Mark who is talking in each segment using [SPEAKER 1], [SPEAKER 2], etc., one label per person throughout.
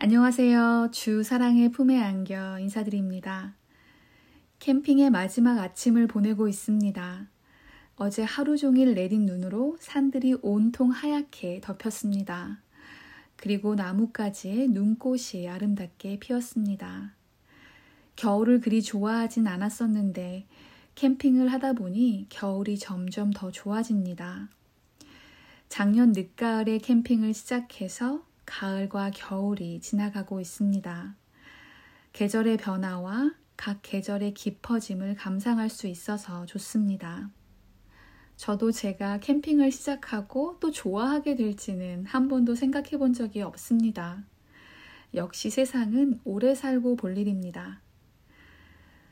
[SPEAKER 1] 안녕하세요. 주 사랑의 품에 안겨 인사드립니다. 캠핑의 마지막 아침을 보내고 있습니다. 어제 하루 종일 내린 눈으로 산들이 온통 하얗게 덮였습니다. 그리고 나뭇가지에 눈꽃이 아름답게 피었습니다. 겨울을 그리 좋아하진 않았었는데 캠핑을 하다 보니 겨울이 점점 더 좋아집니다. 작년 늦가을에 캠핑을 시작해서 가을과 겨울이 지나가고 있습니다. 계절의 변화와 각 계절의 깊어짐을 감상할 수 있어서 좋습니다. 저도 제가 캠핑을 시작하고 또 좋아하게 될지는 한 번도 생각해 본 적이 없습니다. 역시 세상은 오래 살고 볼 일입니다.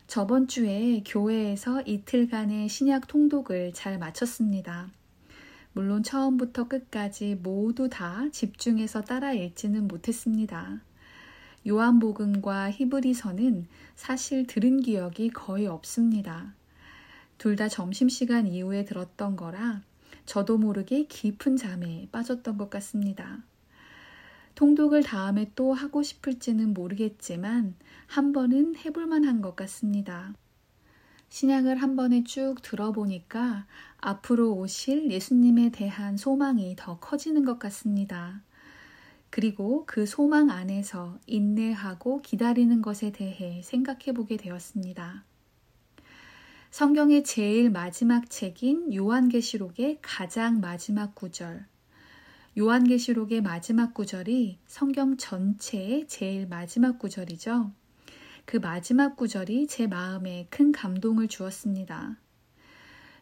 [SPEAKER 1] 저번 주에 교회에서 이틀간의 신약 통독을 잘 마쳤습니다. 물론 처음부터 끝까지 모두 다 집중해서 따라 읽지는 못했습니다. 요한복음과 히브리서는 사실 들은 기억이 거의 없습니다. 둘 다 점심시간 이후에 들었던 거라 저도 모르게 깊은 잠에 빠졌던 것 같습니다. 통독을 다음에 또 하고 싶을지는 모르겠지만 한 번은 해볼 만 한 것 같습니다. 신약을 한 번에 쭉 들어보니까 앞으로 오실 예수님에 대한 소망이 더 커지는 것 같습니다. 그리고 그 소망 안에서 인내하고 기다리는 것에 대해 생각해 보게 되었습니다. 성경의 제일 마지막 책인 요한계시록의 가장 마지막 구절. 요한계시록의 마지막 구절이 성경 전체의 제일 마지막 구절이죠. 그 마지막 구절이 제 마음에 큰 감동을 주었습니다.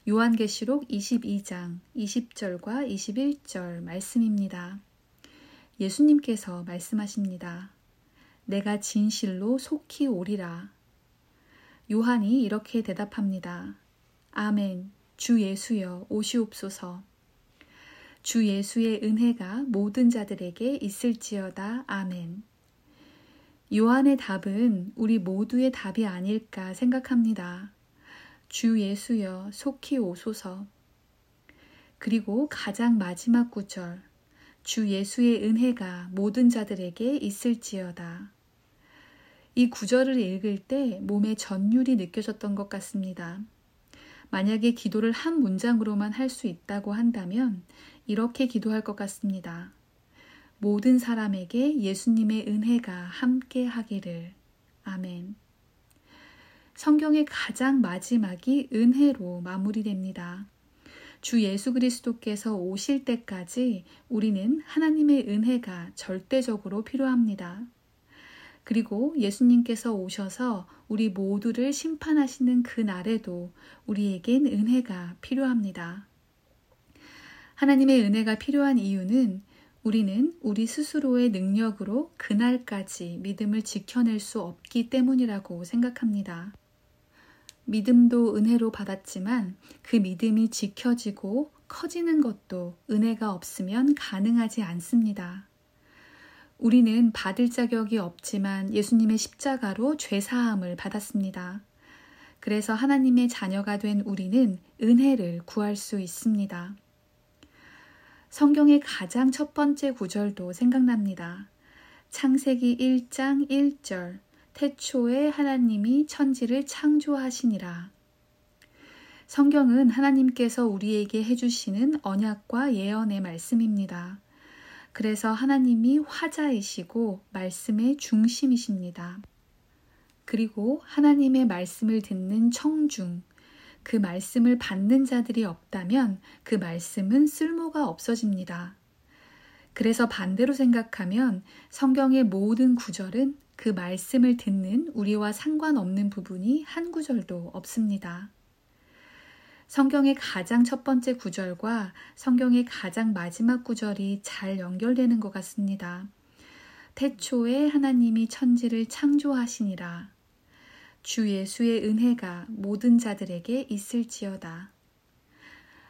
[SPEAKER 1] 요한계시록 22장 20절과 21절 말씀입니다. 예수님께서 말씀하십니다. 내가 진실로 속히 오리라. 요한이 이렇게 대답합니다. 아멘. 주 예수여 오시옵소서. 주 예수의 은혜가 모든 자들에게 있을지어다. 아멘. 요한의 답은 우리 모두의 답이 아닐까 생각합니다. 주 예수여 속히 오소서. 그리고 가장 마지막 구절. 주 예수의 은혜가 모든 자들에게 있을지어다. 이 구절을 읽을 때 몸에 전율이 느껴졌던 것 같습니다. 만약에 기도를 한 문장으로만 할 수 있다고 한다면 이렇게 기도할 것 같습니다. 모든 사람에게 예수님의 은혜가 함께 하기를. 아멘. 성경의 가장 마지막이 은혜로 마무리됩니다. 주 예수 그리스도께서 오실 때까지 우리는 하나님의 은혜가 절대적으로 필요합니다. 그리고 예수님께서 오셔서 우리 모두를 심판하시는 그 날에도 우리에겐 은혜가 필요합니다. 하나님의 은혜가 필요한 이유는 우리는 우리 스스로의 능력으로 그날까지 믿음을 지켜낼 수 없기 때문이라고 생각합니다. 믿음도 은혜로 받았지만 그 믿음이 지켜지고 커지는 것도 은혜가 없으면 가능하지 않습니다. 우리는 받을 자격이 없지만 예수님의 십자가로 죄사함을 받았습니다. 그래서 하나님의 자녀가 된 우리는 은혜를 구할 수 있습니다. 성경의 가장 첫 번째 구절도 생각납니다. 창세기 1장 1절 태초에 하나님이 천지를 창조하시니라. 성경은 하나님께서 우리에게 해주시는 언약과 예언의 말씀입니다. 그래서 하나님이 화자이시고 말씀의 중심이십니다. 그리고 하나님의 말씀을 듣는 청중, 그 말씀을 받는 자들이 없다면 그 말씀은 쓸모가 없어집니다. 그래서 반대로 생각하면 성경의 모든 구절은 그 말씀을 듣는 우리와 상관없는 부분이 한 구절도 없습니다. 성경의 가장 첫 번째 구절과 성경의 가장 마지막 구절이 잘 연결되는 것 같습니다. 태초에 하나님이 천지를 창조하시니라. 주 예수의 은혜가 모든 자들에게 있을지어다.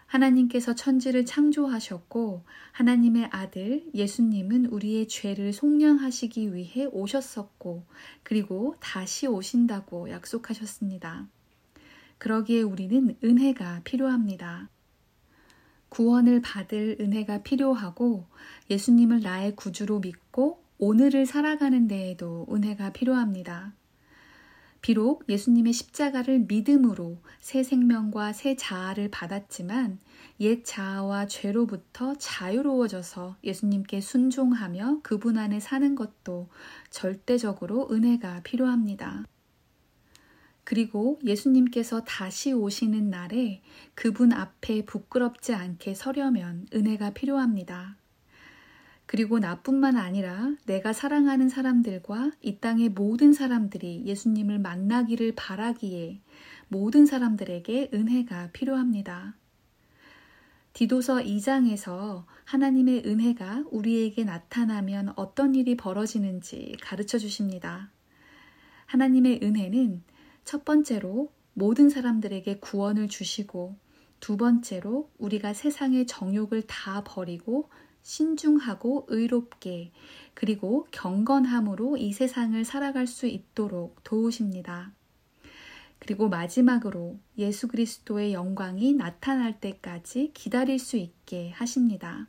[SPEAKER 1] 하나님께서 천지를 창조하셨고 하나님의 아들 예수님은 우리의 죄를 속량하시기 위해 오셨었고 그리고 다시 오신다고 약속하셨습니다. 그러기에 우리는 은혜가 필요합니다. 구원을 받을 은혜가 필요하고 예수님을 나의 구주로 믿고 오늘을 살아가는 데에도 은혜가 필요합니다. 비록 예수님의 십자가를 믿음으로 새 생명과 새 자아를 받았지만 옛 자아와 죄로부터 자유로워져서 예수님께 순종하며 그분 안에 사는 것도 절대적으로 은혜가 필요합니다. 그리고 예수님께서 다시 오시는 날에 그분 앞에 부끄럽지 않게 서려면 은혜가 필요합니다. 그리고 나뿐만 아니라 내가 사랑하는 사람들과 이 땅의 모든 사람들이 예수님을 만나기를 바라기에 모든 사람들에게 은혜가 필요합니다. 디도서 2장에서 하나님의 은혜가 우리에게 나타나면 어떤 일이 벌어지는지 가르쳐 주십니다. 하나님의 은혜는 첫 번째로 모든 사람들에게 구원을 주시고 두 번째로 우리가 세상의 정욕을 다 버리고 신중하고 의롭게 그리고 경건함으로 이 세상을 살아갈 수 있도록 도우십니다. 그리고 마지막으로 예수 그리스도의 영광이 나타날 때까지 기다릴 수 있게 하십니다.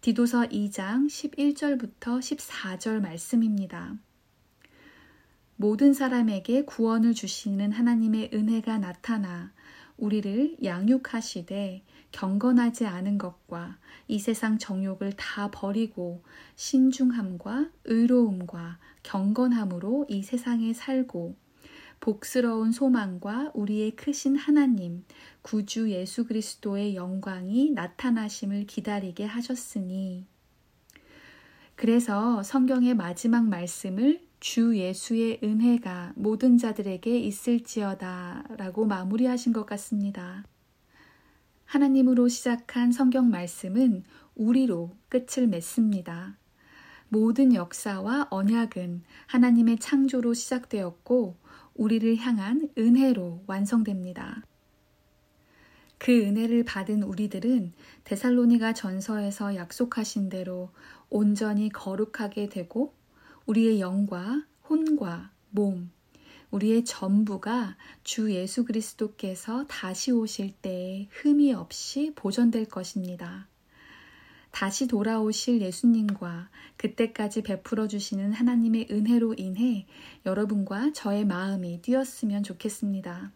[SPEAKER 1] 디도서 2장 11절부터 14절 말씀입니다. 모든 사람에게 구원을 주시는 하나님의 은혜가 나타나 우리를 양육하시되 경건하지 않은 것과 이 세상 정욕을 다 버리고 신중함과 의로움과 경건함으로 이 세상에 살고 복스러운 소망과 우리의 크신 하나님, 구주 예수 그리스도의 영광이 나타나심을 기다리게 하셨으니. 그래서 성경의 마지막 말씀을 주 예수의 은혜가 모든 자들에게 있을지어다 라고 마무리하신 것 같습니다. 하나님으로 시작한 성경 말씀은 우리로 끝을 맺습니다. 모든 역사와 언약은 하나님의 창조로 시작되었고 우리를 향한 은혜로 완성됩니다. 그 은혜를 받은 우리들은 데살로니가 전서에서 약속하신 대로 온전히 거룩하게 되고 우리의 영과 혼과 몸, 우리의 전부가 주 예수 그리스도께서 다시 오실 때에 흠이 없이 보존될 것입니다. 다시 돌아오실 예수님과 그때까지 베풀어 주시는 하나님의 은혜로 인해 여러분과 저의 마음이 뛰었으면 좋겠습니다.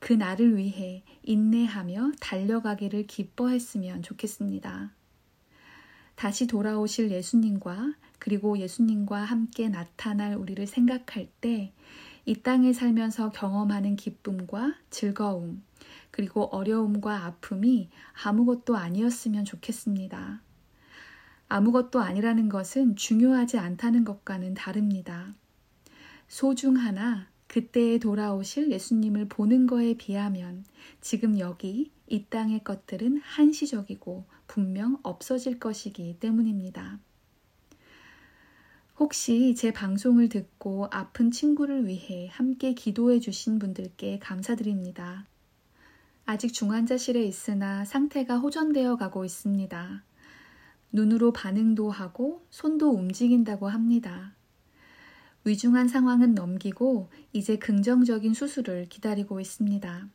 [SPEAKER 1] 그 날을 위해 인내하며 달려가기를 기뻐했으면 좋겠습니다. 다시 돌아오실 예수님과 그리고 예수님과 함께 나타날 우리를 생각할 때 이 땅에 살면서 경험하는 기쁨과 즐거움, 그리고 어려움과 아픔이 아무것도 아니었으면 좋겠습니다. 아무것도 아니라는 것은 중요하지 않다는 것과는 다릅니다. 소중하나 그때에 돌아오실 예수님을 보는 거에 비하면 지금 여기 이 땅의 것들은 한시적이고 분명 없어질 것이기 때문입니다. 혹시 제 방송을 듣고 아픈 친구를 위해 함께 기도해 주신 분들께 감사드립니다. 아직 중환자실에 있으나 상태가 호전되어 가고 있습니다. 눈으로 반응도 하고 손도 움직인다고 합니다. 위중한 상황은 넘기고 이제 긍정적인 수술을 기다리고 있습니다.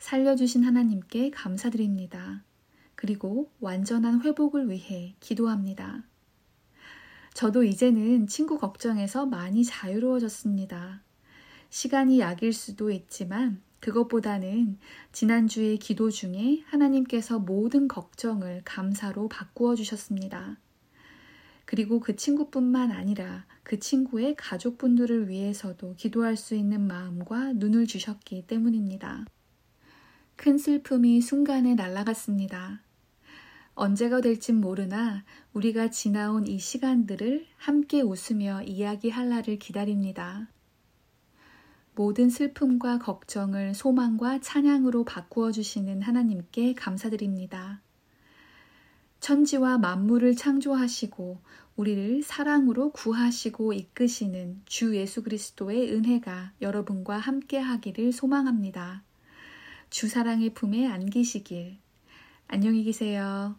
[SPEAKER 1] 살려주신 하나님께 감사드립니다. 그리고 완전한 회복을 위해 기도합니다. 저도 이제는 친구 걱정에서 많이 자유로워졌습니다. 시간이 약일 수도 있지만 그것보다는 지난주에 기도 중에 하나님께서 모든 걱정을 감사로 바꾸어 주셨습니다. 그리고 그 친구뿐만 아니라 그 친구의 가족분들을 위해서도 기도할 수 있는 마음과 눈을 주셨기 때문입니다. 큰 슬픔이 순간에 날아갔습니다. 언제가 될진 모르나 우리가 지나온 이 시간들을 함께 웃으며 이야기할 날을 기다립니다. 모든 슬픔과 걱정을 소망과 찬양으로 바꾸어 주시는 하나님께 감사드립니다. 천지와 만물을 창조하시고 우리를 사랑으로 구하시고 이끄시는 주 예수 그리스도의 은혜가 여러분과 함께 하기를 소망합니다. 주 사랑의 품에 안기시길. 안녕히 계세요.